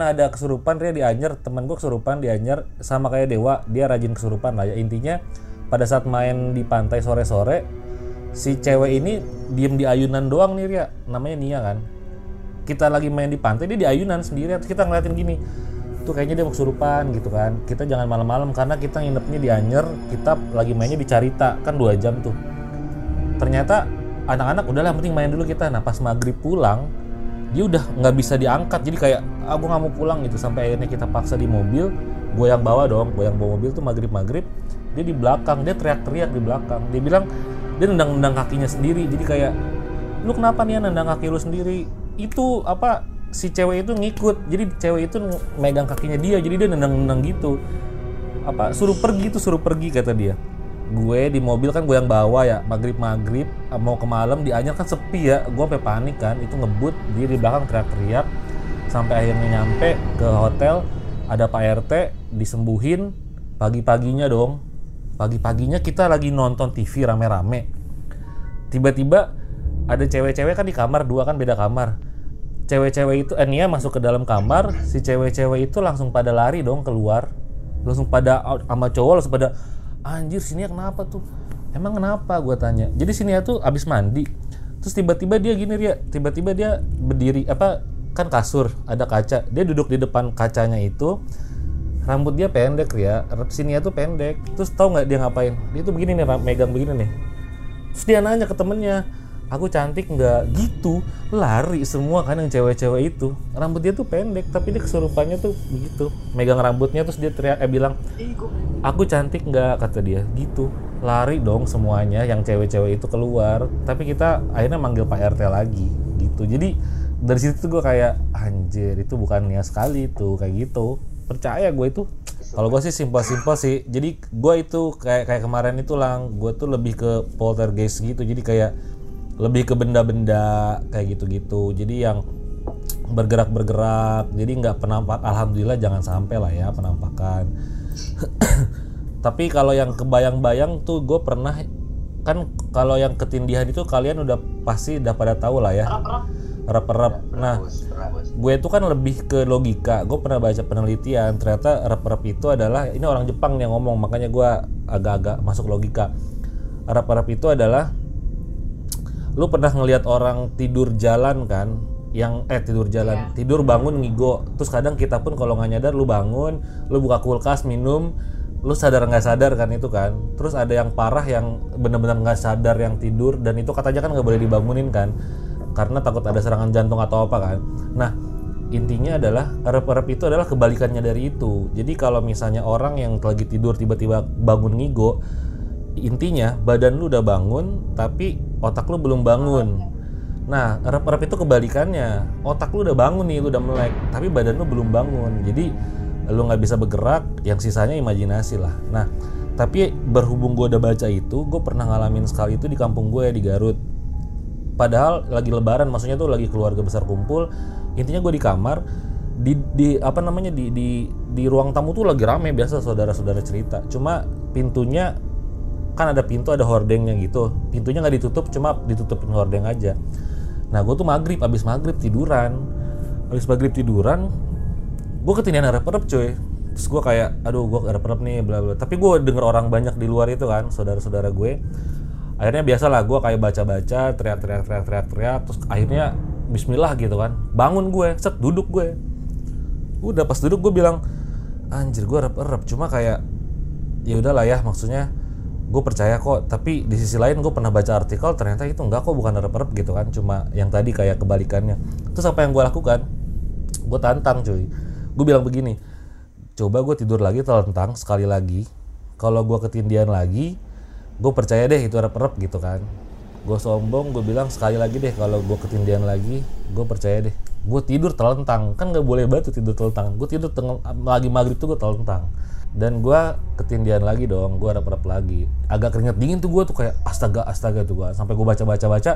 pernah ada kesurupan dia di Anyer. Teman gue kesurupan di Anyer. Sama kayak Dewa dia rajin kesurupan lah ya. Intinya pada saat main di pantai sore-sore si cewek ini diem di ayunan doang nih Ria. Namanya Nia kan? Kita lagi main di pantai dia di ayunan sendiri. Kita ngeliatin gini tuh kayaknya dia kesurupan gitu kan. Kita jangan malam-malam karena kita nginepnya di Anyer. Kita lagi mainnya di Carita kan dua jam tuh. Ternyata anak-anak udahlah penting main dulu kita. Nah pas maghrib pulang dia udah nggak bisa diangkat. Jadi kayak ah gue nggak mau pulang gitu. Sampai akhirnya kita paksa di mobil gue yang bawa dong gue yang bawa mobil tuh maghrib maghrib dia di belakang dia teriak-teriak di belakang. Dia bilang dia nendang-nendang kakinya sendiri. Jadi kayak lu kenapa nih nendang kaki lu sendiri? Itu apa si cewek itu ngikut. Jadi cewek itu megang kakinya dia. Jadi dia nendang-nendang gitu. Apa suruh pergi tuh suruh pergi kata dia gue di mobil kan gue yang bawa ya maghrib maghrib mau ke malam di Anyer kan sepi ya gue sampai panik kan itu ngebut dia di belakang teriak-teriak sampai akhirnya nyampe ke hotel ada Pak RT disembuhin pagi-paginya dong pagi-paginya kita lagi nonton TV rame-rame tiba-tiba ada cewek-cewek kan di kamar dua kan beda kamar cewek-cewek itu eh Nia masuk ke dalam kamar si cewek-cewek itu langsung pada lari dong keluar langsung pada sama cowok langsung pada anjir sini kenapa tuh? Emang kenapa? Gue tanya. Jadi sini tuh abis mandi terus tiba-tiba dia gini dia tiba-tiba dia berdiri apa kan kasur ada kaca. Dia duduk di depan kacanya itu rambut dia pendek ya sini tuh pendek. Terus tahu nggak dia ngapain? Dia tuh begini nih megang begini nih. Terus dia nanya ke temennya aku cantik nggak gitu. Lari semua kan yang cewek-cewek itu. Rambut dia tuh pendek tapi dia kesurupannya tuh begitu. Megang rambutnya terus dia teriak eh bilang aku cantik nggak? kata dia. Gitu. Lari dong semuanya yang cewek-cewek itu keluar. Tapi kita akhirnya manggil Pak RT lagi gitu. Jadi dari situ tuh gue kayak anjir itu bukan niat sekali tuh kayak gitu. Percaya gue itu. Kalau gue sih simpel-simpel sih. Jadi gue itu kayak kayak kemarin itu lang gue tuh lebih ke poltergeist gitu. Jadi kayak lebih ke benda-benda kayak gitu-gitu. Jadi yang bergerak-bergerak. Jadi nggak penampak. Alhamdulillah jangan sampai lah ya penampakan. Tapi kalau yang kebayang-bayang tuh gue pernah kan kalau yang ketindihan itu kalian udah pasti udah pada tahu lah ya. Rep-rep. Nah gue itu kan lebih ke logika. Gue pernah baca penelitian ternyata rep-rep itu adalah ini orang Jepang yang ngomong makanya gue agak-agak masuk logika. Rep-rep itu adalah lu pernah ngelihat orang tidur jalan kan? Yang eh tidur jalan. Tidur bangun ngigo. Terus kadang kita pun kalau nggak nyadar lu bangun lu buka kulkas minum lu sadar nggak sadar kan itu kan? Terus ada yang parah yang benar-benar nggak sadar yang tidur dan itu katanya kan nggak boleh dibangunin kan? Karena takut ada serangan jantung atau apa kan? Nah intinya adalah rep-rep itu adalah kebalikannya dari itu. Jadi kalau misalnya orang yang lagi tidur tiba-tiba bangun ngigo intinya badan lu udah bangun tapi otak lu belum bangun. Nah rep-rep itu kebalikannya. Otak lu udah bangun nih lu udah melek tapi badan lu belum bangun. Jadi lu nggak bisa bergerak yang sisanya imajinasi lah. Nah tapi berhubung gue udah baca itu gue pernah ngalamin sekali itu di kampung gue di Garut. Padahal lagi lebaran maksudnya tuh lagi keluarga besar kumpul intinya gue di kamar di, di apa namanya di, di di ruang tamu tuh lagi rame biasa saudara-saudara cerita. Cuma pintunya kan ada pintu ada hordengnya gitu. Pintunya nggak ditutup cuma ditutupin hordeng aja. Nah gue tuh maghrib abis maghrib tiduran. Abis maghrib tiduran gue ketindihan rep-rep cuy. Terus gue kayak aduh gue rep-rep nih bla bla. Tapi gue denger orang banyak di luar itu kan saudara-saudara gue. Akhirnya biasa lah gue kayak baca-baca teriak-teriak teriak-teriak teriak. Terus akhirnya Bismillah gitu kan. Bangun gue set duduk gue. Udah pas duduk gue bilang anjir gue rep-rep cuma kayak ya udahlah ya maksudnya gue percaya kok tapi di sisi lain gue pernah baca artikel ternyata itu enggak kok bukan rep-rep gitu kan cuma yang tadi kayak kebalikannya. Terus apa yang gue lakukan? Gue tantang cuy. Gue bilang begini coba gue tidur lagi telentang sekali lagi. Kalau gue ketindihan lagi gue percaya deh itu rep-rep gitu kan. Gue sombong gue bilang sekali lagi deh kalau gue ketindihan lagi gue percaya deh. Gue tidur telentang kan nggak boleh batu tidur telentang gue tidur teng- lagi maghrib tuh gue telentang dan gue ketindihan lagi dong gue rep-rep lagi. Agak keringet dingin tuh gue tuh kayak astaga astaga tuh gue sampai gue baca baca baca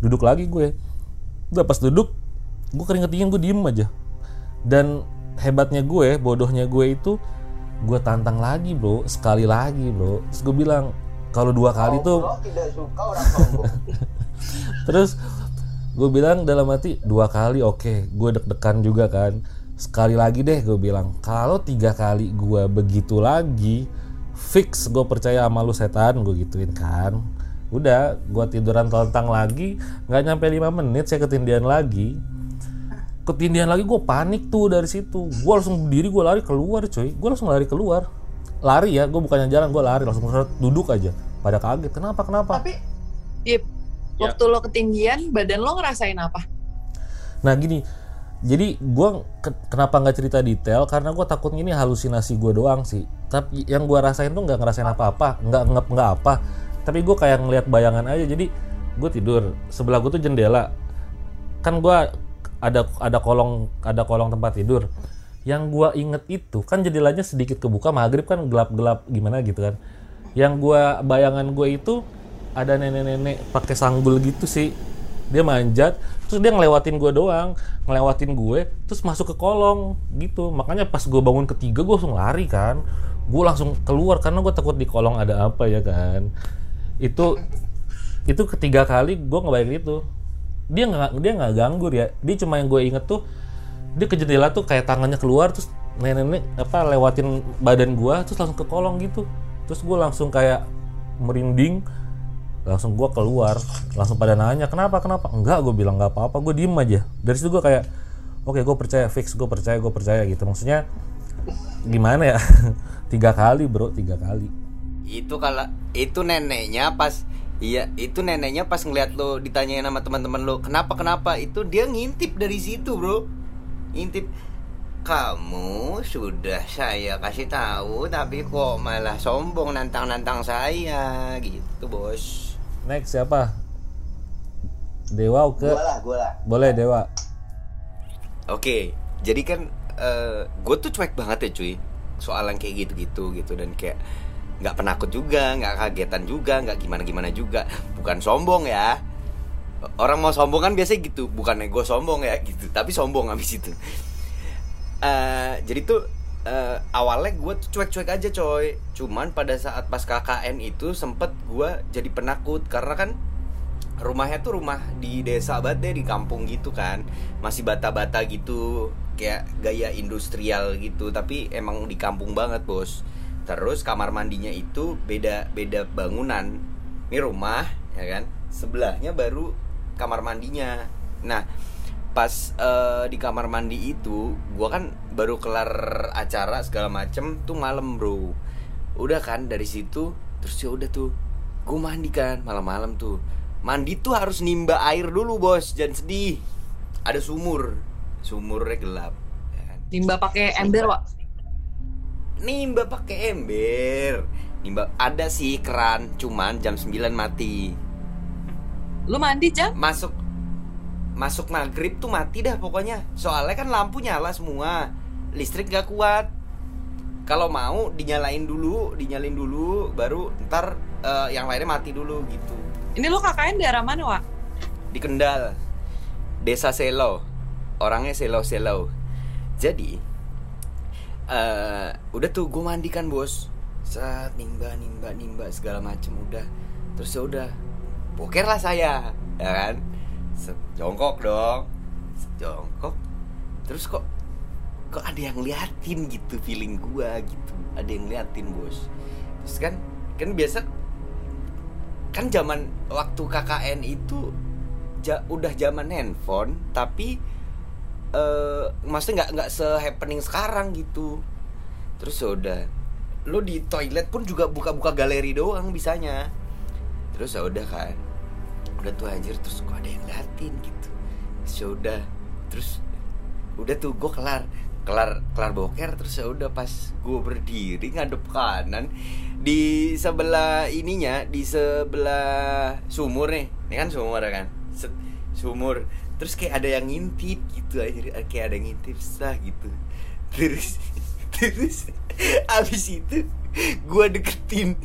duduk lagi gue. Udah pas duduk gue keringet dingin gue diem aja. Dan hebatnya gue bodohnya gue itu gue tantang lagi bro. Sekali lagi bro. Terus gue bilang kalau dua kali tuh Allah tidak suka orang sombong. terus gue bilang dalam hati dua kali oke. Gue deg-degan juga kan sekali lagi deh gue bilang kalau tiga kali gue begitu lagi fix gue percaya sama lu setan gue gituin kan. Udah gue tiduran telentang lagi nggak nyampe lima menit saya ketindian lagi. Ketindian lagi gue panik tuh dari situ. Gue langsung berdiri gue lari keluar coy. Gue langsung lari keluar. Lari ya gue bukannya jalan gue lari langsung duduk aja. Pada kaget kenapa kenapa? Tapi Yip, ya. waktu lo ketinggian badan lo ngerasain apa? Nah gini jadi gue ke, kenapa nggak cerita detail? Karena gue takut ini halusinasi gue doang sih. Tapi yang gue rasain tuh nggak ngerasain apa-apa nggak nggak nggak apa. Tapi gue kayak ngeliat bayangan aja. Jadi gue tidur sebelah gue tuh jendela. Kan gue ada ada kolong ada kolong tempat tidur. Yang gua inget itu kan jendelanya sedikit kebuka maghrib kan gelap-gelap gimana gitu kan. Yang gua bayangan gue itu ada nenek-nenek pakai sanggul gitu sih. Dia manjat terus dia ngelewatin gue doang ngelewatin gue terus masuk ke kolong gitu. Makanya pas gue bangun ketiga gue langsung lari kan. Gue langsung keluar karena gue takut di kolong ada apa ya kan. Itu itu ketiga kali gue ngebayangin itu. Dia nggak dia nggak ganggu ya. Dia cuma yang gue inget tuh dia ke jendela tuh kayak tangannya keluar terus nenek-nenek apa lewatin badan gue terus langsung ke kolong gitu. Terus gue langsung kayak merinding langsung gue keluar langsung pada nanya kenapa kenapa enggak gue bilang nggak apa-apa gue diem aja dari situ gue kayak oke okay, gue percaya fix gue percaya gue percaya gitu maksudnya gimana ya tiga kali bro tiga kali itu kalau itu neneknya pas Iya, itu neneknya pas ngeliat lo ditanyain sama teman-teman lo, kenapa kenapa? Itu dia ngintip dari situ, bro. Ngintip. Kamu sudah saya kasih tahu, tapi kok malah sombong nantang-nantang saya, gitu, bos. Next siapa? Dewa ke? Gua lah, gua lah. Boleh Dewa. Oke, jadi kan uh, eh, gue tuh cuek banget ya cuy soal yang kayak gitu-gitu gitu dan kayak nggak penakut juga nggak kagetan juga nggak gimana gimana juga bukan sombong ya orang mau sombong kan biasanya gitu bukan ego sombong ya gitu tapi sombong habis itu uh, jadi tuh uh, awalnya gue tuh cuek-cuek aja coy cuman pada saat pas KKN itu sempet gue jadi penakut. Karena kan rumahnya tuh rumah di desa banget deh di kampung gitu kan. Masih bata-bata gitu kayak gaya industrial gitu. Tapi emang di kampung banget bos. Terus kamar mandinya itu beda beda bangunan. Ini rumah ya kan? Sebelahnya baru kamar mandinya. Nah pas uh, di kamar mandi itu gua kan baru kelar acara segala macem tuh malam bro udah kan dari situ terus ya udah tuh gue mandi kan malam-malam tuh. Mandi tuh harus nimba air dulu bos jangan sedih. Ada sumur sumurnya gelap ya kan? nimba pakai ember wak nimba pakai ember. Nimba ada sih keran cuman jam 9 mati. Lu mandi jam masuk masuk maghrib tuh mati dah pokoknya. Soalnya kan lampu nyala semua. Listrik gak kuat kalau mau dinyalain dulu dinyalain dulu baru ntar uh, yang lainnya mati dulu gitu. Ini lu KKN daerah mana Wak? di Kendal desa Selo. Orangnya Selo Selo jadi uh, udah tuh gue mandi kan bos. Saat nimba nimba nimba segala macem udah. Terus ya udah boker lah saya ya kan? Jongkok dong. Jongkok terus kok ada yang liatin gitu feeling gue gitu. Ada yang liatin bos. Terus kan kan biasa kan zaman waktu KKN itu ja, udah zaman handphone tapi uh, maksudnya nggak nggak se happening sekarang gitu. Terus ya udah lo di toilet pun juga buka-buka galeri doang bisanya. Terus ya udah kan udah tuh anjir terus kok ada yang liatin gitu. Terus ya terus udah tuh gue kelar kelar kelar boker terus ya udah pas gue berdiri ngadep kanan di sebelah ininya di sebelah sumur nih. Ini kan sumur kan? Sumur. Terus kayak ada yang ngintip gitu aja kayak ada yang ngintip sah gitu. Terus terus abis itu gue deketin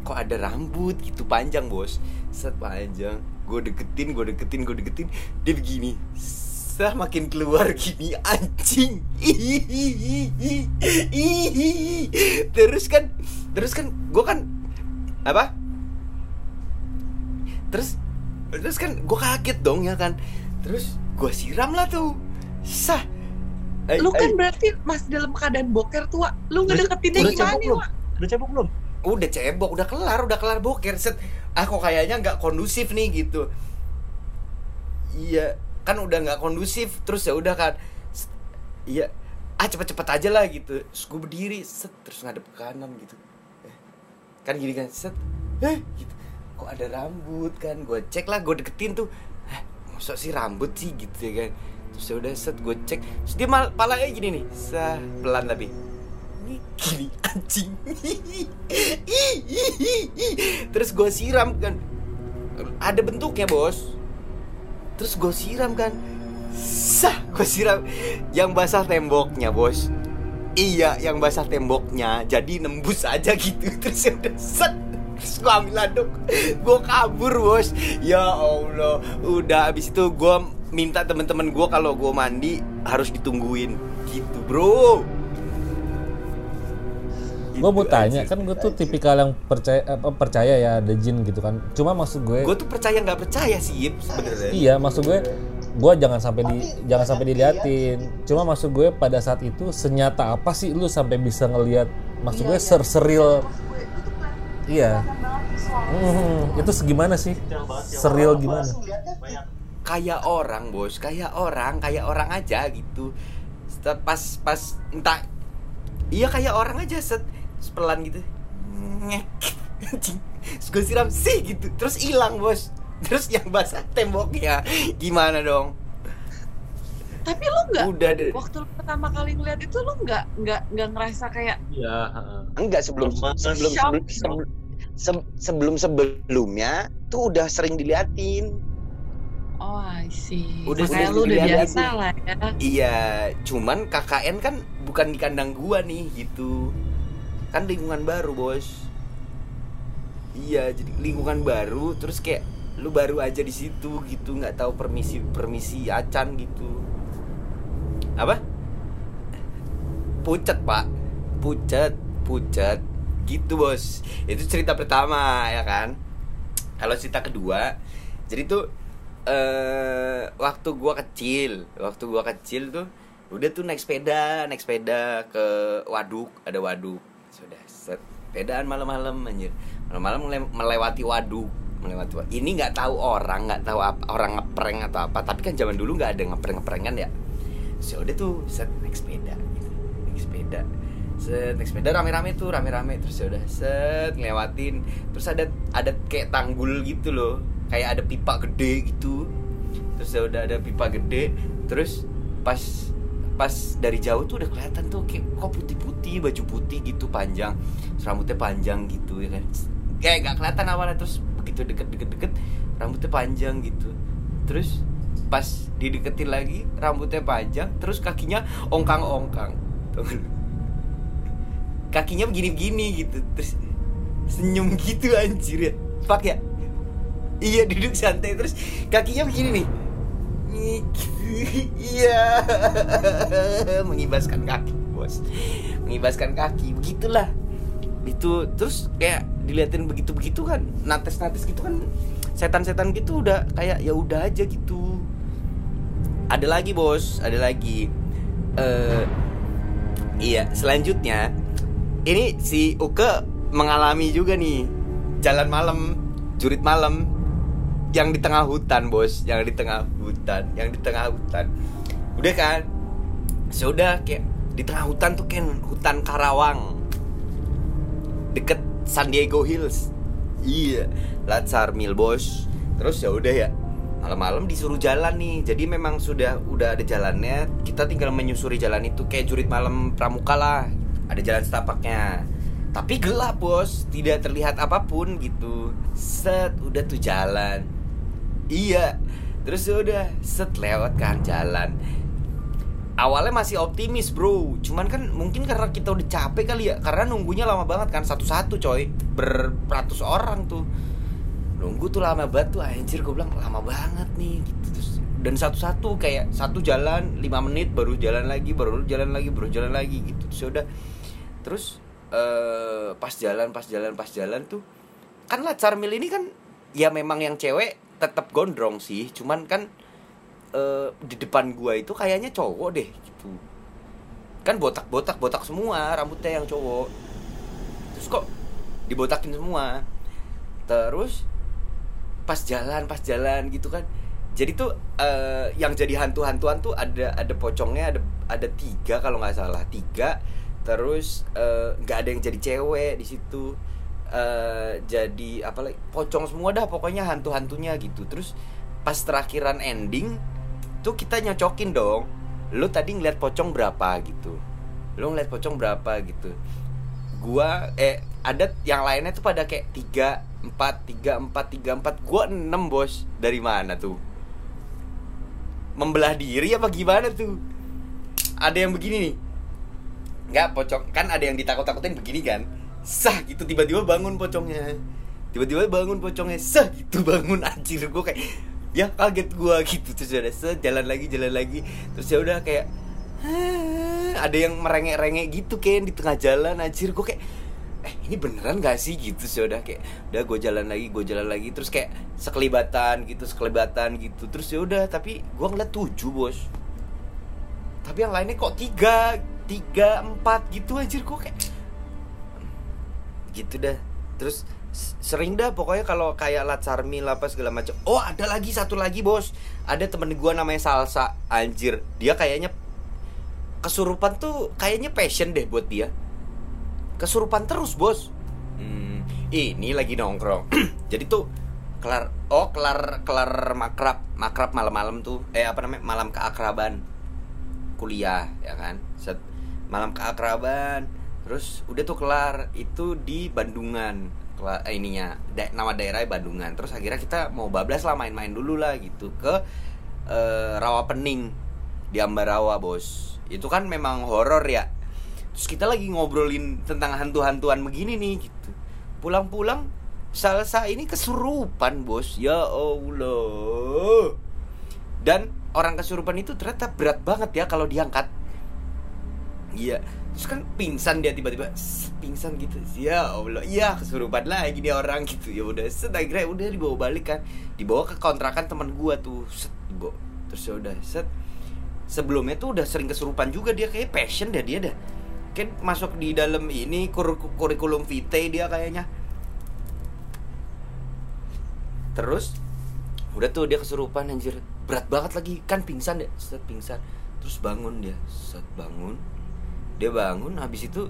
kok ada rambut? Gitu panjang bos. Set panjang. Gue deketin gue deketin gue deketin. Dia begini sah makin keluar gini anjing terus kan terus kan gue kan apa terus terus kan gue kaget dong ya kan terus gue siram lah tuh sah Eh, Lu kan eh, berarti masih dalam keadaan boker tua. Lu ngedeketinnya udah gimana cebok nih, belum? Wak? Udah cebok belum? udah cebok, udah kelar, udah kelar boker. Set. Ah kok kayaknya nggak kondusif nih gitu. Iya, kan udah nggak kondusif. Terus ya udah kan. Iya, ah cepet-cepet aja lah gitu. Terus gue berdiri, set terus ngadep ke kanan gitu. Eh, Kan gini kan, set. Eh, gitu. Kok ada rambut kan? Gue cek lah, gue deketin tuh. Eh, sih rambut sih gitu ya kan. Terus ya udah set gue cek. Terus dia mal palanya gini nih, sah pelan tapi ini gini anjing terus gue siram kan ada bentuknya bos terus gue siram kan. Sah gue siram. Yang basah temboknya bos. Iya yang basah temboknya. Jadi nembus aja gitu. Terus ya udah set. Terus gue ambil anduk gue kabur bos. Ya allah. Udah abis itu gue minta temen-temen gue kalau gue mandi harus ditungguin. Gitu bro gue mau Gitu tanya aja. kan gue tuh tipikal yang percaya apa, percaya ya ada jin gitu kan. Cuma maksud gue gue tuh percaya nggak percaya sih Yip, sebenarnya. Iya maksud gue gue jangan sampai di jangan sampai diliatin. cuma maksud gue pada saat itu senyata apa sih lu sampai bisa ngelihat maksud gue ser seril iya. Hmm, itu. Segimana sih? Seril gimana? kayak orang bos. Kayak orang kayak orang aja gitu. Pas pas entah. Iya kayak orang aja set sepelan gitu ngek Anjing. Terus gue siram sih gitu terus hilang bos terus yang basah temboknya gimana dong Tapi lu nggak udah deh waktu lu pertama kali ngeliat itu lu nggak nggak nggak ngerasa kayak Iya, heeh. Enggak sebelum sebelum sebelum, sebelum, se- sebelum sebelumnya tuh udah sering diliatin. oh I see. Udah Makanya sering lu udah biasa lah ya. Iya, cuman KKN kan bukan di kandang gua nih gitu. Kan lingkungan baru, Bos. Iya, jadi lingkungan baru terus kayak lu baru aja di situ gitu, nggak tahu permisi permisi acan gitu. Apa? Pucet, Pak. Pucet, pucet. Gitu, Bos. Itu cerita pertama ya kan. Kalau cerita kedua, jadi tuh eh waktu gua kecil, waktu gua kecil tuh udah tuh naik sepeda, naik sepeda ke waduk, ada waduk. Sudah set sepedaan malam-malam anjir. Malam-malam mele- melewati waduk, melewati waduk. Ini nggak tahu orang, nggak tahu apa orang ngeprank atau apa, tapi kan zaman dulu nggak ada ngeprank-ngeprankan ya. So udah tuh set naik sepeda gitu. Naik sepeda. Set naik sepeda rame-rame tuh, rame-rame terus ya udah set ngelewatin. Terus ada ada kayak tanggul gitu loh. Kayak ada pipa gede gitu. Terus ya udah ada pipa gede, terus pas pas dari jauh tuh udah kelihatan tuh kayak kok putih-putih baju putih gitu panjang rambutnya panjang gitu ya kan? Kayak gak kelihatan awalnya terus begitu deket-deket-deket rambutnya panjang gitu. Terus pas dideketin lagi rambutnya panjang terus kakinya ongkang-ongkang kakinya begini-begini gitu terus senyum gitu anjir ya. Fuck ya. Iya duduk santai terus kakinya begini nih iya. Mengibaskan kaki bos. Mengibaskan kaki begitulah. Itu terus kayak diliatin begitu begitu kan nates nates gitu kan setan-setan gitu udah kayak ya udah aja gitu. Ada lagi bos ada lagi. Eh iya selanjutnya ini si Uke mengalami juga nih. Jalan malam jurit malam yang di tengah hutan bos. Yang di tengah hutan yang di tengah hutan. Udah kan? Sudah kayak di tengah hutan tuh kan hutan Karawang. Deket San Diego Hills. Iya Latsar Mil bos. Terus ya udah ya malam-malam disuruh jalan nih. Jadi memang sudah udah ada jalannya. Kita tinggal menyusuri jalan itu kayak jurit malam pramuka lah. Ada jalan setapaknya. Tapi gelap bos. Tidak terlihat apa pun gitu. Set udah tuh jalan iya. Terus ya udah set lewat kan jalan. Awalnya masih optimis bro. Cuman kan mungkin karena kita udah capek kali ya. Karena nunggunya lama banget kan satu-satu coy. Beratus orang tuh. Nunggu tuh lama banget tuh anjir gue bilang lama banget nih gitu. Terus dan satu-satu kayak satu jalan lima menit baru jalan lagi baru jalan lagi baru jalan lagi gitu. Terus ya udah. Terus eh pas jalan pas jalan pas jalan tuh kan lah Carmil ini kan ya memang yang cewek tetap gondrong sih. Cuman kan eh, di depan gua itu kayaknya cowok deh gitu. Kan botak botak semua rambutnya yang cowok. Terus kok dibotakin semua. Terus pas jalan pas jalan gitu kan. Jadi tuh eh, yang jadi hantu-hantuan tuh ada ada pocongnya ada ada tiga kalau nggak salah tiga. Terus eh, nggak ada yang jadi cewek di situ eh jadi apa lagi pocong semua dah pokoknya hantu-hantunya gitu. Terus pas terakhiran ending tuh kita nyocokin dong lu tadi ngeliat pocong berapa? gitu. Lu ngeliat pocong berapa? gitu. Gua eh ada yang lainnya tuh pada kayak tiga empat tiga empat tiga empat. Gua enam bos. Dari mana tuh? Membelah diri apa gimana tuh? Ada yang begini nih. Nggak pocong. Kan ada yang ditakut-takutin begini kan sah gitu tiba-tiba bangun pocongnya. Tiba-tiba bangun pocongnya sah gitu bangun anjir. Gue kayak ya kaget gue gitu. Terus udah set jalan lagi jalan lagi. Terus ya udah kayak ada yang merengek-rengek gitu kayak di tengah jalan anjir. Gue kayak eh ini beneran gak sih? Gitu sih udah kayak udah gue jalan lagi gue jalan lagi. Terus kayak sekelibatan gitu sekelibatan gitu. Terus ya udah tapi gue ngeliat tujuh bos. Tapi yang lainnya kok tiga tiga empat gitu anjir. Gue kayak gitu dah. Terus sering dah pokoknya kalau kayak latsarmi apa segala macam. Oh ada lagi satu lagi bos. Ada temen gue namanya salsa. Anjir dia kayaknya kesurupan tuh kayaknya passion deh buat dia. Kesurupan terus bos. Hmm, ini lagi nongkrong. Jadi tuh kelar oh kelar kelar makrab makrab malam-malam tuh. Eh apa namanya? Malam keakraban. Kuliah ya kan? Set malam keakraban terus udah tuh kelar itu di Bandungan Kela- eh, ininya da- nama daerahnya Bandungan. Terus akhirnya kita mau bablas lah main-main dulu lah gitu ke eh, Rawa Pening di Ambarawa bos. Itu kan memang horor ya. Terus kita lagi ngobrolin tentang hantu-hantuan begini nih gitu. Pulang-pulang salsa ini kesurupan bos. Ya Allah. Dan orang kesurupan itu ternyata berat banget ya kalau diangkat iya. Terus kan pingsan dia tiba-tiba pingsan gitu. Ya Allah. Iya kesurupan lagi dia orang gitu. Ya udah set akhirnya udah dibawa balik kan. Dibawa ke kontrakan teman gua tuh. Set dibawa. Terus ya udah set. Sebelumnya tuh udah sering kesurupan juga dia kayak passion dah dia dah. Kan masuk di dalam ini kur- kurikulum vitae dia kayaknya. Terus udah tuh dia kesurupan anjir. Berat banget lagi. Kan pingsan deh. Set pingsan. Terus bangun dia. Set bangun dia bangun habis itu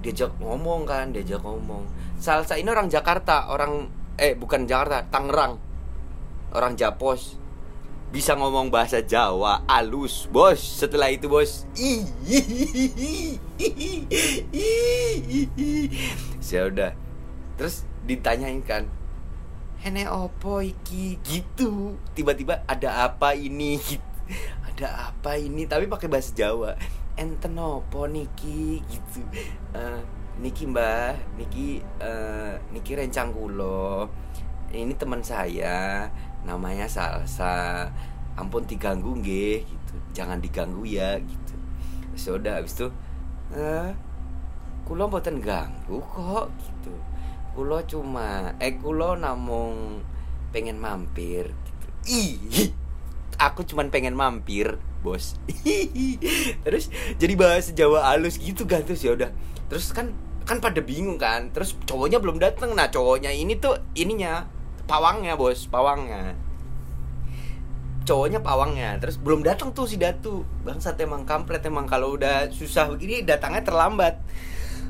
diajak ngomong kan diajak ngomong. Salsa ini orang Jakarta orang eh bukan Jakarta Tangerang. Orang Japos. Bisa ngomong bahasa Jawa alus bos. Setelah itu bos. Ya udah. Terus ditanyain kan Hene opo iki? Gitu. Tiba-tiba ada apa ini? Ada apa ini? Tapi pakai bahasa Jawa enten opo niki? Gitu. Eh, niki mbah. Niki eh, niki rencang kulo. Ini teman saya. Namanya Salsa. Ampun diganggu nggih gitu. Jangan diganggu ya gitu. Sudah habis itu eh kulo mboten ganggu kok gitu. Kulo cuma eh kulo namung pengen mampir gitu. Ih aku cuman pengen mampir bos. Terus jadi bahasa Jawa halus gitu kan terus ya udah. Terus kan kan pada bingung kan. Terus cowoknya belum datang nah cowoknya ini tuh ininya pawangnya bos pawangnya. Cowoknya pawangnya. Terus belum datang tuh si datu. Bangsat emang kampret emang kalau udah susah begini datangnya terlambat.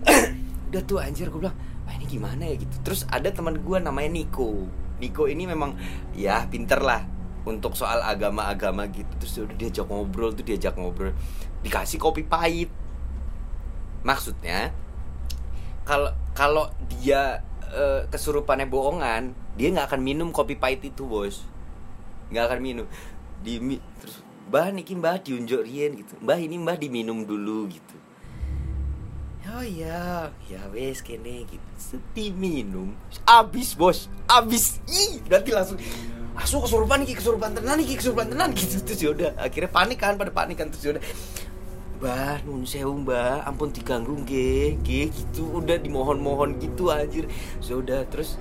Udah tuh anjir gue bilang wah ini gimana ya? Gitu. Terus ada teman gue namanya Niko. Niko ini memang ya pinter lah untuk soal agama-agama gitu. Terus udah diajak ngobrol tuh diajak ngobrol. Dikasih kopi pahit. Maksudnya kalau kalau dia eh, kesurupannya bohongan dia nggak akan minum kopi pahit itu bos. Nggak akan minum. Di terus mbah niki mbah diunjuk rien gitu. Mbah ini mbah diminum dulu gitu. Oh iya ya wes kene gitu. Seti minum abis bos. Abis ih nanti langsung langsung kesurupan nih kesurupan tenan nih kesurupan tenan gitu. Terus yaudah akhirnya panik kan pada panik kan. Terus yaudah Mbah, nun sewu mbah, ampun diganggu nggih, gitu. Udah dimohon-mohon gitu anjir. Sudah terus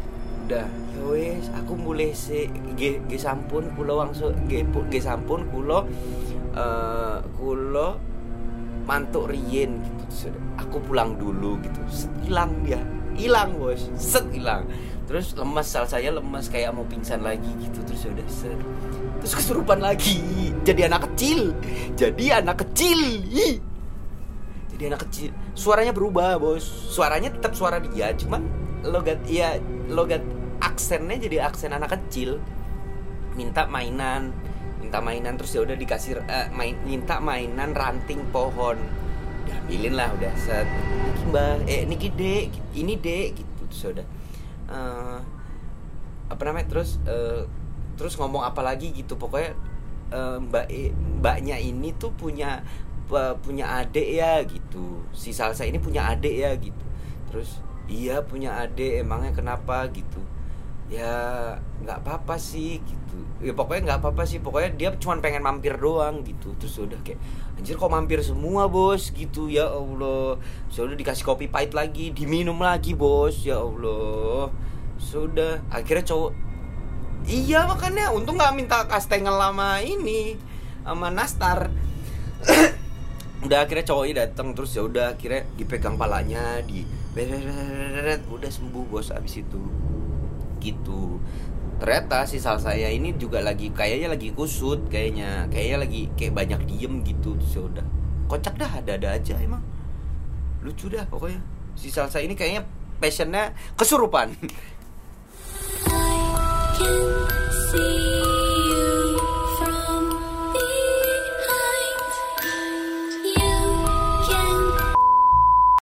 udah ya wes aku mulai se nggih nggih sampun kula wangsul nggih nggih sampun kula eh kula mantuk Rien gitu. Terus udah, aku pulang dulu gitu. Hilang dia hilang bos. Set hilang. Terus lemas sal saya lemas kayak mau pingsan lagi gitu. Terus ya udah set. Terus kesurupan lagi. Jadi anak kecil. Jadi anak kecil. Jadi anak kecil. Suaranya berubah bos. Suaranya tetap suara dia cuman logat ya logat aksennya jadi aksen anak kecil. Minta mainan. Minta mainan terus ya udah dikasih eh, main minta mainan ranting pohon diambilin lah udah. Set. "Niki, mbak eh niki dek. Ini dek. Gitu terus ya udah. Eh, apa namanya terus eh, terus ngomong apa lagi gitu. Pokoknya eh, mbak E- mbaknya ini tuh punya pe- punya adik ya gitu. Si salsa ini punya adik ya gitu. Terus iya punya adik. Emangnya kenapa gitu ya nggak apa-apa sih gitu. Ya pokoknya nggak apa-apa sih. Pokoknya dia cuma pengen mampir doang gitu. Terus udah kayak anjir kok mampir semua bos? Gitu ya allah. Sudah dikasih kopi pahit lagi diminum lagi bos. Ya allah. Sudah akhirnya cowok iya makanya. Untung nggak minta kastengel lama ini sama nastar. Udah akhirnya cowoknya datang terus ya udah akhirnya dipegang palanya di udah sembuh bos abis itu gitu. Ternyata si sal saya ini juga lagi kayaknya lagi kusut kayaknya kayaknya lagi kayak banyak diem gitu. Terus ya udah kocak dah ada-ada aja emang. Lucu dah pokoknya. Si salsa ini kayaknya passionnya kesurupan. Can see